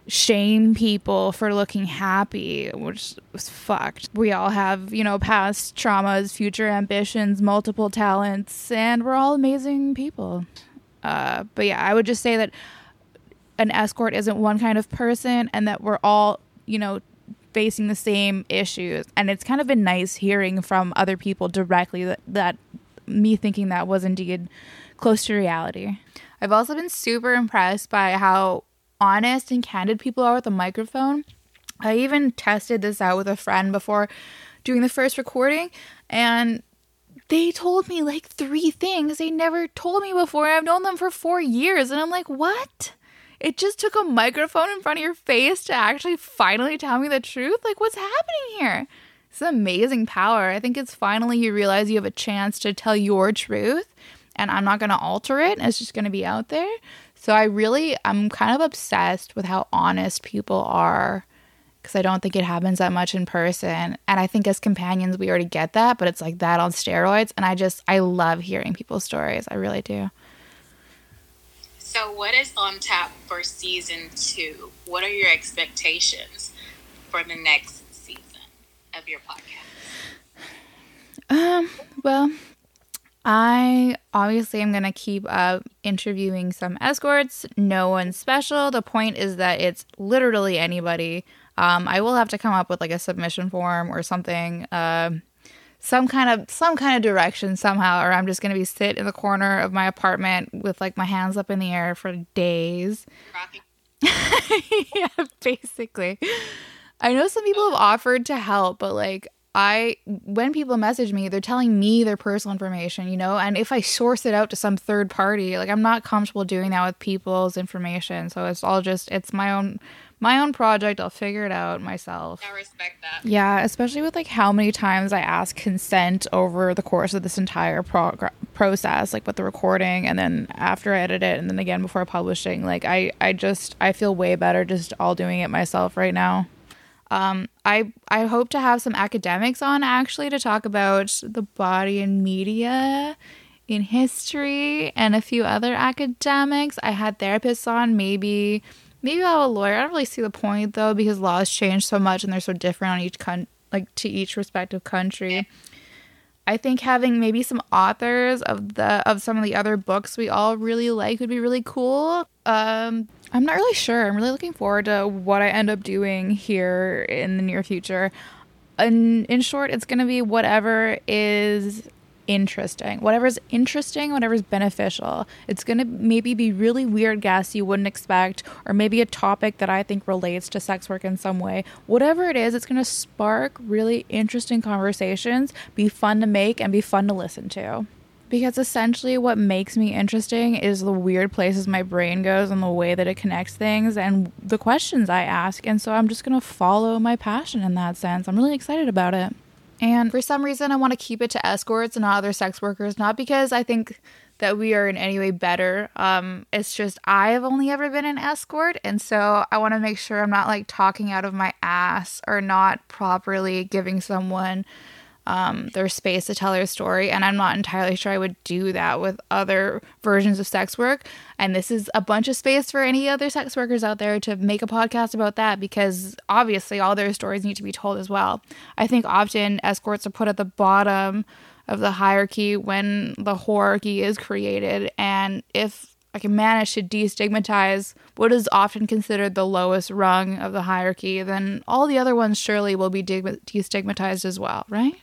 shame people for looking happy, which was fucked. We all have, you know, past traumas, future ambitions, multiple talents, and we're all amazing people. Uh, but yeah, I would just say that an escort isn't one kind of person and that we're all, you know, facing the same issues. And it's kind of been nice hearing from other people directly that, that me thinking that was indeed close to reality. I've also been super impressed by how honest and candid people are with a microphone. I even tested this out with a friend before doing the first recording, and they told me like three things they never told me before. I've known them for four years, and I'm like, what? It just took a microphone in front of your face to actually finally tell me the truth? Like, what's happening here? It's amazing power. I think it's finally you realize you have a chance to tell your truth, and I'm not going to alter it. It's just going to be out there. So I really, I'm kind of obsessed with how honest people are because I don't think it happens that much in person. And I think as companions, we already get that, but it's like that on steroids. And I just, I love hearing people's stories. I really do. So, what is on tap for season two? What are your expectations for the next season of your podcast? Um, well, I obviously am going to keep up interviewing some escorts. No one special. The point is that it's literally anybody. Um, I will have to come up with like a submission form or something, uh, some kind of some kind of direction somehow, or I'm just gonna be sit in the corner of my apartment with like my hands up in the air for days. Yeah, basically. I know some people have offered to help, but like I when people message me, they're telling me their personal information, you know, and if I source it out to some third party, like I'm not comfortable doing that with people's information. So it's all just it's my own my own project. I'll figure it out myself. I respect that. Yeah, especially with like how many times I ask consent over the course of this entire prog- process, like with the recording and then after I edit it and then again before publishing. Like I, I just I feel way better just all doing it myself right now. Um, I I hope to have some academics on actually to talk about the body and media in history and a few other academics. I had therapists on maybe maybe I'll have a lawyer. I don't really see the point though because laws change so much and they're so different on each con like to each respective country. I think having maybe some authors of the of some of the other books we all really like would be really cool. Um, I'm not really sure. I'm really looking forward to what I end up doing here in the near future. In in short, it's going to be whatever is interesting. Whatever's interesting, whatever's beneficial. It's going to maybe be really weird guests you wouldn't expect, or maybe a topic that I think relates to sex work in some way. Whatever it is, it's going to spark really interesting conversations, be fun to make, and be fun to listen to. Because essentially, what makes me interesting is the weird places my brain goes and the way that it connects things and the questions I ask. And so I'm just going to follow my passion in that sense. I'm really excited about it. And for some reason, I want to keep it to escorts and not other sex workers, not because I think that we are in any way better. Um, it's just I've only ever been an escort, and so I want to make sure I'm not like talking out of my ass or not properly giving someone um, their space to tell their story. And I'm not entirely sure I would do that with other versions of sex work. And this is a bunch of space for any other sex workers out there to make a podcast about that because obviously all their stories need to be told as well. I think often escorts are put at the bottom of the hierarchy when the hierarchy is created. And if I can manage to destigmatize what is often considered the lowest rung of the hierarchy, then all the other ones surely will be de- destigmatized as well, right?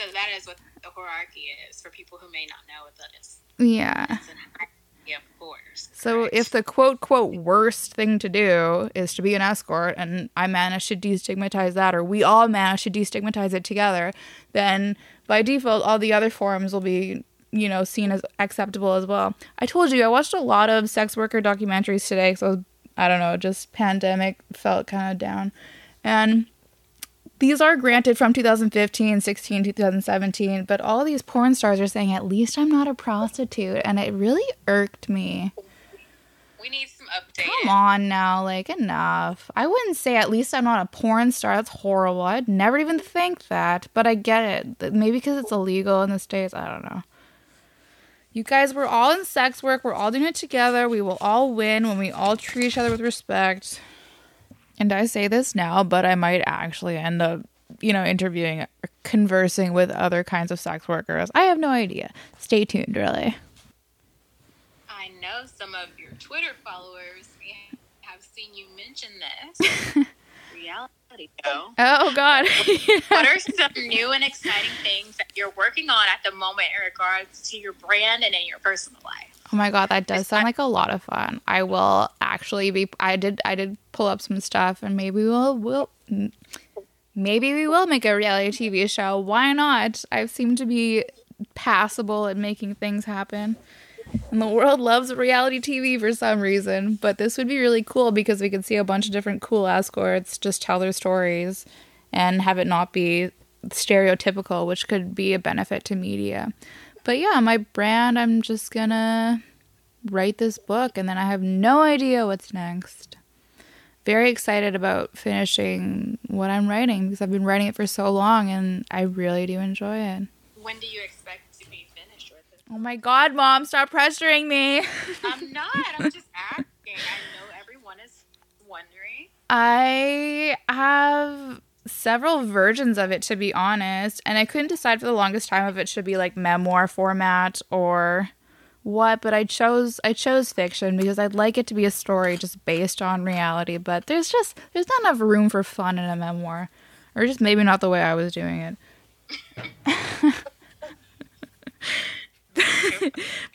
So that is what the hierarchy is for people who may not know what that is. Yeah. Hierarchy of course. So correct. if the quote quote worst thing to do is to be an escort and I manage to destigmatize that or we all manage to destigmatize it together, then by default all the other forms will be, you know, seen as acceptable as well. I told you I watched a lot of sex worker documentaries today so I don't know, just pandemic felt kind of down. And these are granted from 2015, 16, 2017, but all these porn stars are saying, at least I'm not a prostitute. And it really irked me. we need some updates. Come on now, like, enough. I wouldn't say at least I'm not a porn star. That's horrible. I'd never even think that, but I get it. Maybe because it's illegal in the States. I don't know. You guys, we're all in sex work. We're all doing it together. We will all win when we all treat each other with respect. And I say this now, but I might actually end up, you know, interviewing or conversing with other kinds of sex workers. I have no idea. Stay tuned, really. I know some of your Twitter followers have seen you mention this. Reality show. Oh, God. What are some new and exciting things that you're working on at the moment in regards to your brand and in your personal life? Oh my god, that does sound like a lot of fun. I will actually be. I did I did pull up some stuff, and maybe we'll we'll maybe we will make a reality TV show. Why not? I seem to be passable at making things happen. And the world loves reality TV for some reason, but this would be really cool because we could see a bunch of different cool escorts just tell their stories and have it not be stereotypical, which could be a benefit to media. But yeah, my brand, I'm just gonna write this book and then I have no idea what's next. Very excited about finishing what I'm writing because I've been writing it for so long and I really do enjoy it. When do you expect to be finished with it? Oh my god, mom, stop pressuring me. I'm not. I'm just asking. I know everyone is wondering. I have several versions of it to be honest, and I couldn't decide for the longest time if it should be like memoir format or what, but I chose I chose fiction because I'd like it to be a story just based on reality, but there's just there's not enough room for fun in a memoir. Or just maybe not the way I was doing it.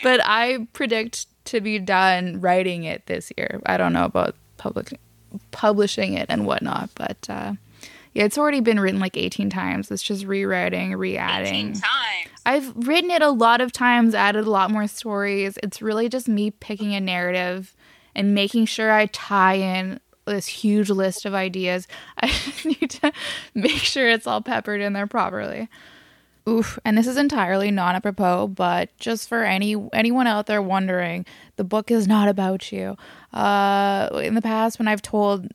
but I predict to be done writing it this year. I don't know about public publishing it and whatnot, but uh, yeah, it's already been written like 18 times. It's just rewriting, re-adding. 18 times. I've written it a lot of times, added a lot more stories. It's really just me picking a narrative and making sure I tie in this huge list of ideas. I just need to make sure it's all peppered in there properly. Oof, and this is entirely non apropos, but just for any anyone out there wondering, the book is not about you. Uh, in the past, when I've told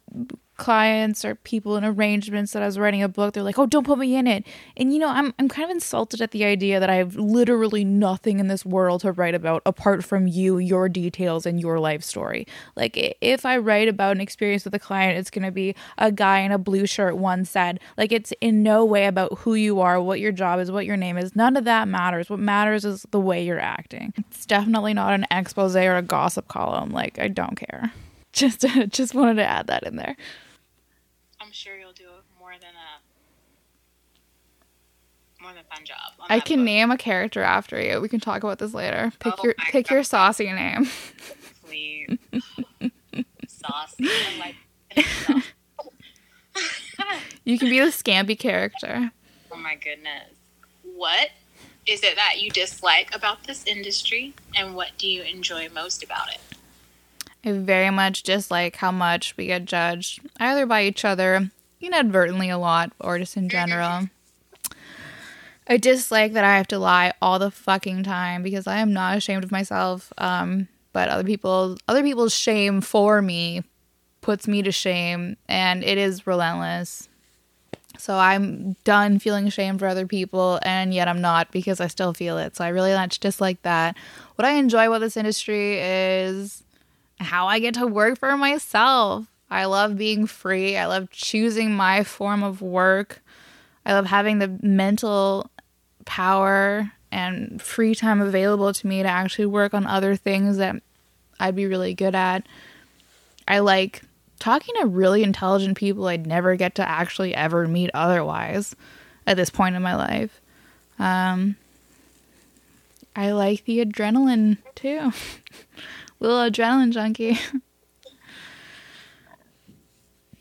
clients or people in arrangements that I was writing a book, they're like, "Oh, don't put me in it." And you know, I'm I'm kind of insulted at the idea that I have literally nothing in this world to write about apart from you, your details, and your life story. Like if I write about an experience with a client, it's going to be a guy in a blue shirt one said. Like it's in no way about who you are, what your job is, what your name is. None of that matters. What matters is the way you're acting. It's definitely not an expose or a gossip column. Like I don't care. Just just wanted to add that in there. I'm sure you'll do more than a more than a fun job. on I can name a character after you. We can talk about this later. Pick Oh your pick your saucy name. Please. Saucy. I like it. You can be the Scampy character. Oh my goodness. What is it that you dislike about this industry and what do you enjoy most about it? I very much dislike how much we get judged either by each other inadvertently a lot or just in mm-hmm. general. I dislike that I have to lie all the fucking time because I am not ashamed of myself. Um, but other people, other people's shame for me puts me to shame, and it is relentless. So I'm done feeling shame for other people, and yet I'm not because I still feel it. So I really much dislike that. What I enjoy about this industry is how I get to work for myself. I love being free. I love choosing my form of work. I love having the mental power and free time available to me to actually work on other things that I'd be really good at. I like talking to really intelligent people I'd never get to actually ever meet otherwise at this point in my life. Um, I like the adrenaline too. Little adrenaline junkie.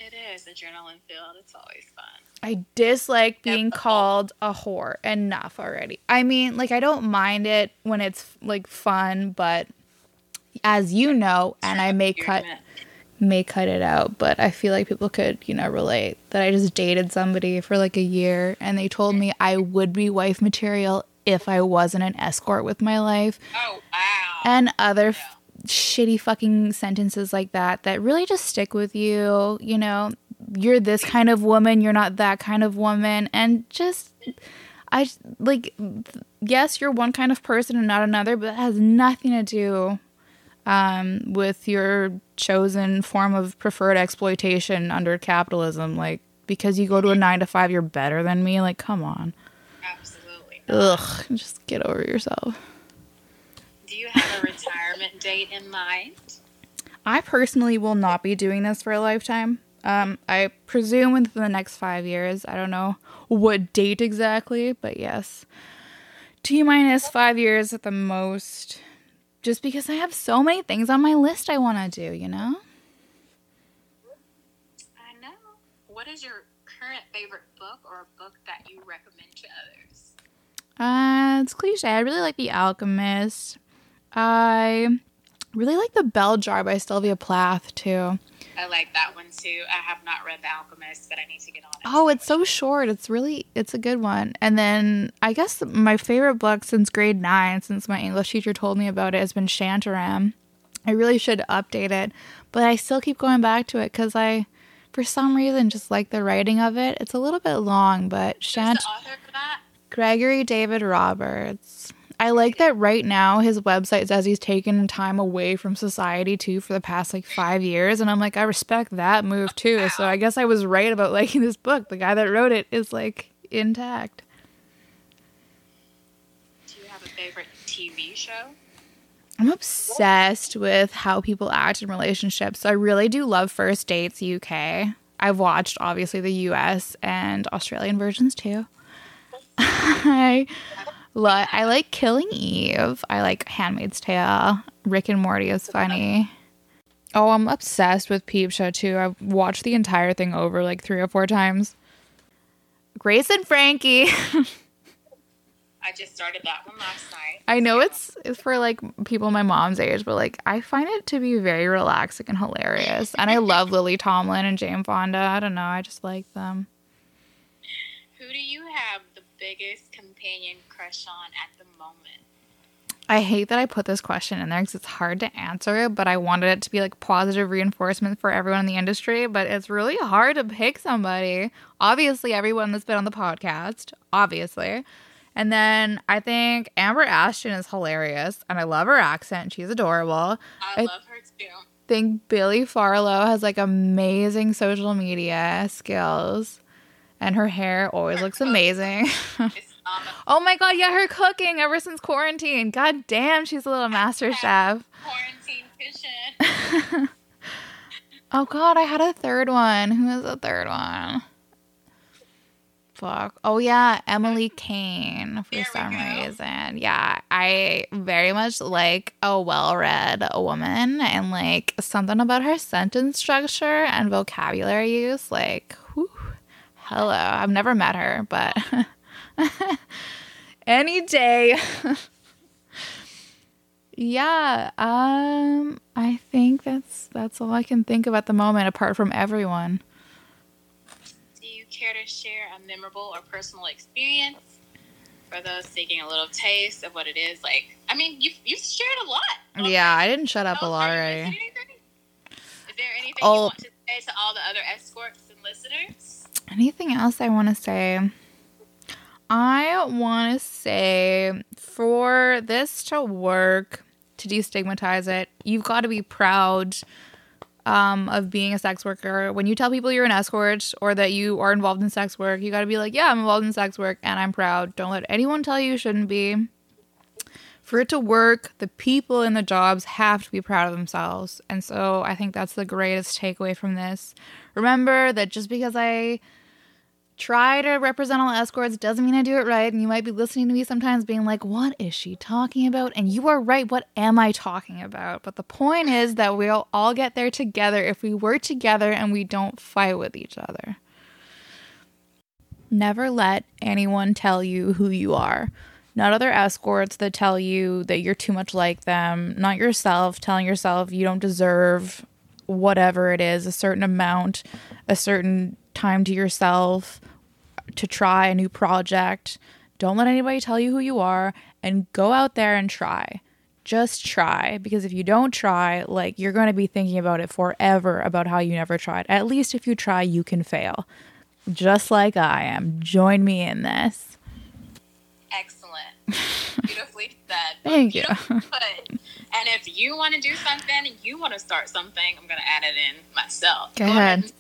It is adrenaline filled. It's always fun. I dislike being called a whore enough already. I mean, like I don't mind it when it's like fun, but as you know, and I may cut may cut it out, but I feel like people could, you know, relate that I just dated somebody for like a year and they told me I would be wife material if I wasn't an escort with my life. Oh wow. and other f- shitty fucking sentences like that that really just stick with you. You know, you're this kind of woman, you're not that kind of woman, and just I like yes, you're one kind of person and not another, but it has nothing to do um, with your chosen form of preferred exploitation under capitalism. Like because you go to a nine to five, you're better than me. Like, come on, Absolutely. ugh, just get over yourself. Do you have a retirement date in mind? I personally will not be doing this for a lifetime. Um, I presume within the next five years. I don't know what date exactly, but yes. T minus five years at the most. Just because I have so many things on my list I want to do, you know? I know. What is your current favorite book or a book that you recommend to others? Uh, it's cliche. I really like The Alchemist. I really like The Bell Jar by Sylvia Plath too. I like that one too. I have not read The Alchemist, but I need to get on it. Oh, it's so short. It's really it's a good one. And then I guess my favorite book since grade nine, since my English teacher told me about it, has been Shantaram. I really should update it, but I still keep going back to it because I, for some reason, just like the writing of it. It's a little bit long, but Who's Shant the author for that? Gregory David Roberts. I like that right now his website says he's taken time away from society too for the past like five years. And I'm like, I respect that move too. So I guess I was right about liking this book. The guy that wrote it is like intact. Do you have a favorite TV show? I'm obsessed with how people act in relationships. So I really do love First Dates UK. I've watched obviously the US and Australian versions too. I lo- I like Killing Eve. I like Handmaid's Tale. Rick and Morty is funny. Oh, I'm obsessed with Peep Show too. I've watched the entire thing over like three or four times. Grace and Frankie. I just started that one last night. I know it's it's for like people my mom's age, but like I find it to be very relaxing and hilarious. And I love Lily Tomlin and Jane Fonda. I don't know, I just like them. Who do you have the biggest companion crush on at the moment? I hate that I put this question in there because it's hard to answer, but I wanted it to be like positive reinforcement for everyone in the industry. But it's really hard to pick somebody. Obviously, everyone that's been on the podcast, obviously. And then I think Amber Ashton is hilarious, and I love her accent. She's adorable. I, I- love her too. think Billy Farlow has like amazing social media skills, and her hair always looks amazing. Oh my god, yeah, her cooking ever since quarantine. God damn, she's a little master chef. quarantine kitchen. Oh god, I had a third one. Who is the third one? Fuck. Oh yeah, Emily mm-hmm. Kane for some go. reason. Yeah, I very much like a well-read woman and like something about her sentence structure and vocabulary use. Like, whew, hello. I've never met her, but any day. yeah, um I think that's that's all I can think of at the moment apart from everyone. Do you care to share a memorable or personal experience for those seeking a little taste of what it is? Like, I mean, you've, you've shared a lot. on Yeah. I didn't shut up a lot you already. anything? Is there anything Oh. you want to say to all the other escorts and listeners? Anything else I want to say? I want to say for this to work, to destigmatize it, you've got to be proud um, of being a sex worker. When you tell people you're an escort or that you are involved in sex work, you got to be like, yeah, I'm involved in sex work and I'm proud. Don't let anyone tell you you shouldn't be. For it to work, the people in the jobs have to be proud of themselves. And so I think that's the greatest takeaway from this. Remember that just because I try to represent all escorts doesn't mean I do it right. And you might be listening to me sometimes being like, what is she talking about? And you are right. What am I talking about? But the point is that we'll all get there together if we work together and we don't fight with each other. Never let anyone tell you who you are. Not other escorts that tell you that you're too much like them. Not yourself telling yourself you don't deserve whatever it is, a certain amount, a certain time to yourself to try a new project. Don't let anybody tell you who you are and go out there and try. Just try because if you don't try, like you're going to be thinking about it forever about how you never tried. At least if you try, you can fail. Just like I am. Join me in this. Excellent. Beautifully said. Thank you. Put. And if you want to do something, you want to start something, I'm going to add it in myself. Go ahead. and-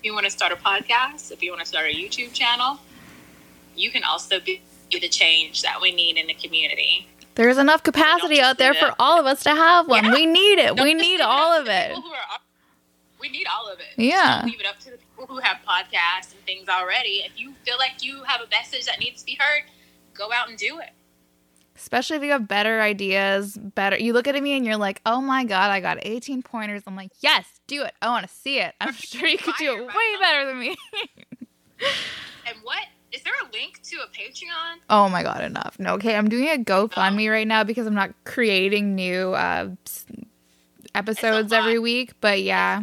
If you want to start a podcast, if you want to start a YouTube channel, you can also be the change that we need in the community. There's enough capacity out there for all of us to have one. Yeah. We need it. Don't We need all of it. are- we need all of it. Yeah. Leave it up to the people who have podcasts and things already. If you feel like you have a message that needs to be heard, go out and do it. Especially if you have better ideas, better. You look at me and you're like, "Oh my god, I got 18 pointers." I'm like, "Yes, do it. I want to see it. I'm sure you could do it way better than me." And what is there a link to a Patreon? oh my god, enough. No, okay, I'm doing a GoFundMe right now because I'm not creating new uh, episodes every week. But yeah,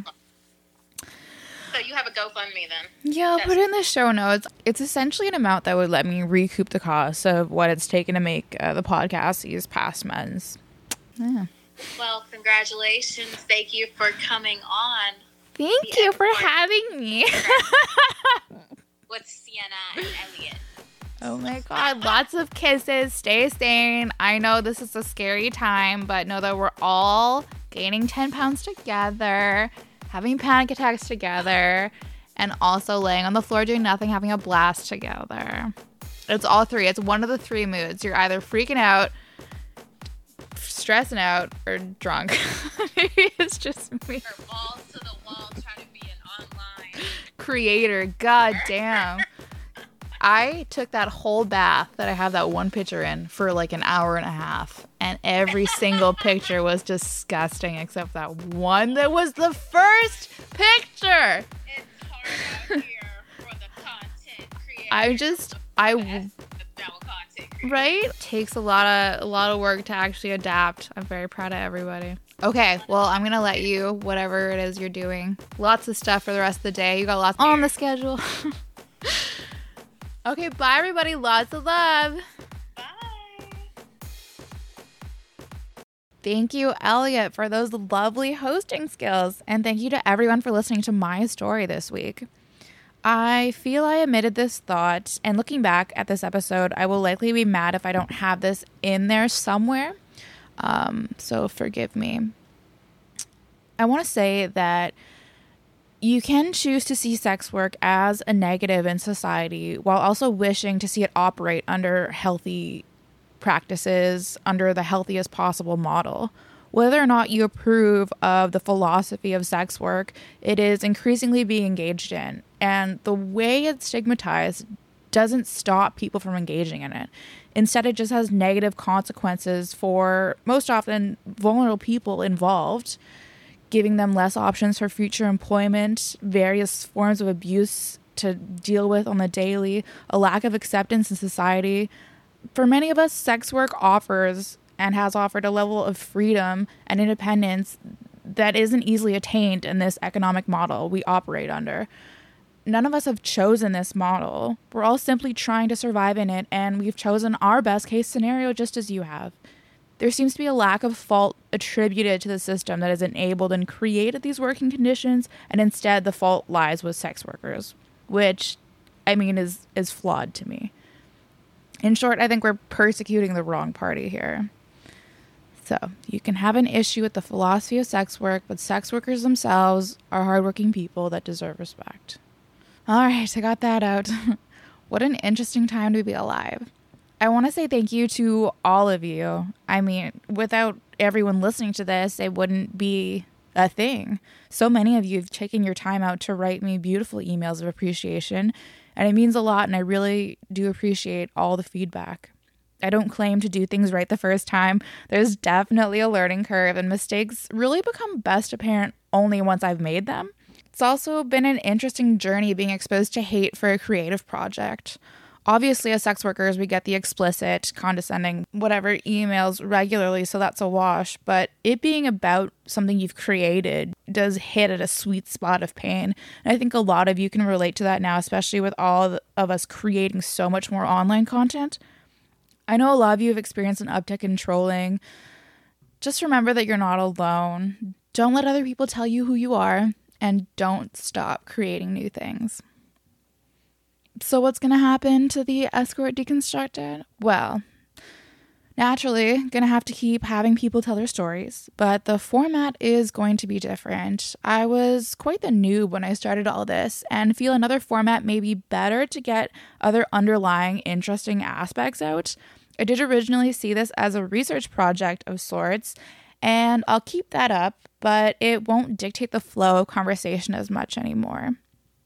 So you have a GoFundMe then? Yeah, I'll put it in the show notes. It's essentially an amount that would let me recoup the cost of what it's taken to make uh, the podcast these past months. Yeah. Well, congratulations. Thank you for coming on Thank you for having me. with Sienna and Elliot. oh my god, lots of kisses. Stay sane. I know this is a scary time, but know that we're all gaining 10 pounds together, having panic attacks together, and also laying on the floor doing nothing, having a blast together. It's all three. It's one of the three moods. You're either freaking out, stressing out, or drunk. Maybe it's just me. Her balls to the wall trying to be an online. Creator, god damn. I took that whole bath that I have that one picture in for like an hour and a half, and every single picture was disgusting except that one that was the first picture. It's hard out here for the content creator. I just, I the content right takes a lot of a lot of work to actually adapt. I'm very proud of everybody. Okay, well, I'm gonna let you whatever it is you're doing. Lots of stuff for the rest of the day. You got lots on the schedule. okay, bye everybody. Lots of love. Bye. Thank you, Elliot, for those lovely hosting skills. And thank you to everyone for listening to my story this week. I feel I omitted this thought, and looking back at this episode, I will likely be mad if I don't have this in there somewhere. Um, so forgive me. I want to say that you can choose to see sex work as a negative in society while also wishing to see it operate under healthy practices under the healthiest possible model. Whether or not you approve of the philosophy of sex work, it is increasingly being engaged in. And the way it's stigmatized doesn't stop people from engaging in it. Instead, it just has negative consequences for most often vulnerable people involved, giving them less options for future employment, various forms of abuse to deal with on the daily, a lack of acceptance in society, for many of us, sex work offers and has offered a level of freedom and independence that isn't easily attained in this economic model we operate under. None of us have chosen this model. We're all simply trying to survive in it, and we've chosen our best case scenario just as you have. There seems to be a lack of fault attributed to the system that has enabled and created these working conditions, and instead the fault lies with sex workers, which I mean is is flawed to me. In short, I think we're persecuting the wrong party here. So, you can have an issue with the philosophy of sex work, but sex workers themselves are hardworking people that deserve respect. All right, I got that out. what an interesting time to be alive. I want to say thank you to all of you. I mean, without everyone listening to this, it wouldn't be a thing. So many of you have taken your time out to write me beautiful emails of appreciation, and it means a lot, and I really do appreciate all the feedback. I don't claim to do things right the first time. There's definitely a learning curve, and mistakes really become best apparent only once I've made them. It's also been an interesting journey being exposed to hate for a creative project. Obviously, as sex workers, we get the explicit, condescending, whatever emails regularly, so that's a wash. But it being about something you've created does hit at a sweet spot of pain. And I think a lot of you can relate to that now, especially with all of us creating so much more online content. I know a lot of you have experienced an uptick in trolling. Just remember that you're not alone. Don't let other people tell you who you are, and don't stop creating new things. So, what's going to happen to the escort deconstructed? Well, naturally, going to have to keep having people tell their stories, but the format is going to be different. I was quite the noob when I started all this and feel another format may be better to get other underlying interesting aspects out. I did originally see this as a research project of sorts, and I'll keep that up, but it won't dictate the flow of conversation as much anymore.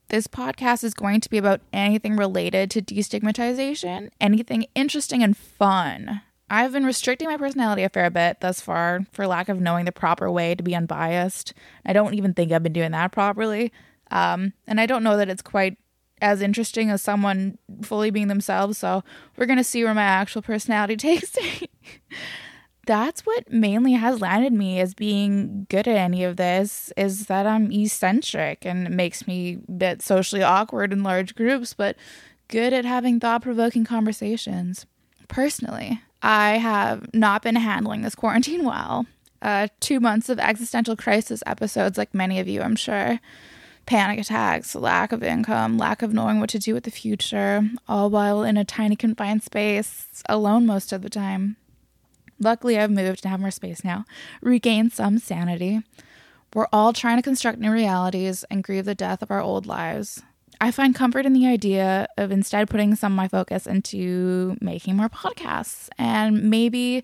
This podcast is going to be about anything related to destigmatization, anything interesting and fun. I've been restricting my personality a fair bit thus far for lack of knowing the proper way to be unbiased. I don't even think I've been doing that properly. Um, and I don't know that it's quite as interesting as someone fully being themselves. So we're going to see where my actual personality takes me. That's what mainly has landed me as being good at any of this is that I'm eccentric and it makes me a bit socially awkward in large groups, but good at having thought provoking conversations. Personally, I have not been handling this quarantine well. Uh, two months of existential crisis episodes, like many of you, I'm sure. Panic attacks, lack of income, lack of knowing what to do with the future, all while in a tiny confined space, alone most of the time. Luckily, I've moved and have more space now, regained some sanity. We're all trying to construct new realities and grieve the death of our old lives. I find comfort in the idea of instead putting some of my focus into making more podcasts. And maybe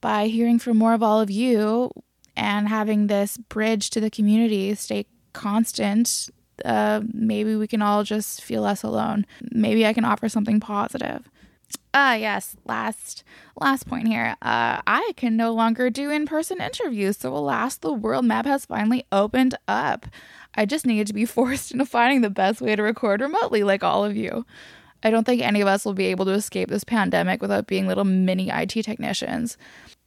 by hearing from more of all of you and having this bridge to the community stay constant, uh, maybe we can all just feel less alone. Maybe I can offer something positive. Ah, uh, yes. Last, last point here. Uh, I can no longer do in-person interviews. So, alas, the world map has finally opened up. I just needed to be forced into finding the best way to record remotely, like all of you. I don't think any of us will be able to escape this pandemic without being little mini IT technicians.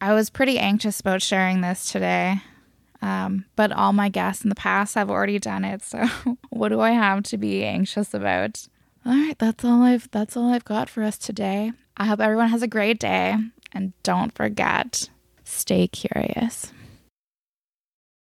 I was pretty anxious about sharing this today, um, but all my guests in the past have already done it. So, what do I have to be anxious about? All right, that's all I've that's all I've got for us today. I hope everyone has a great day and don't forget, stay curious.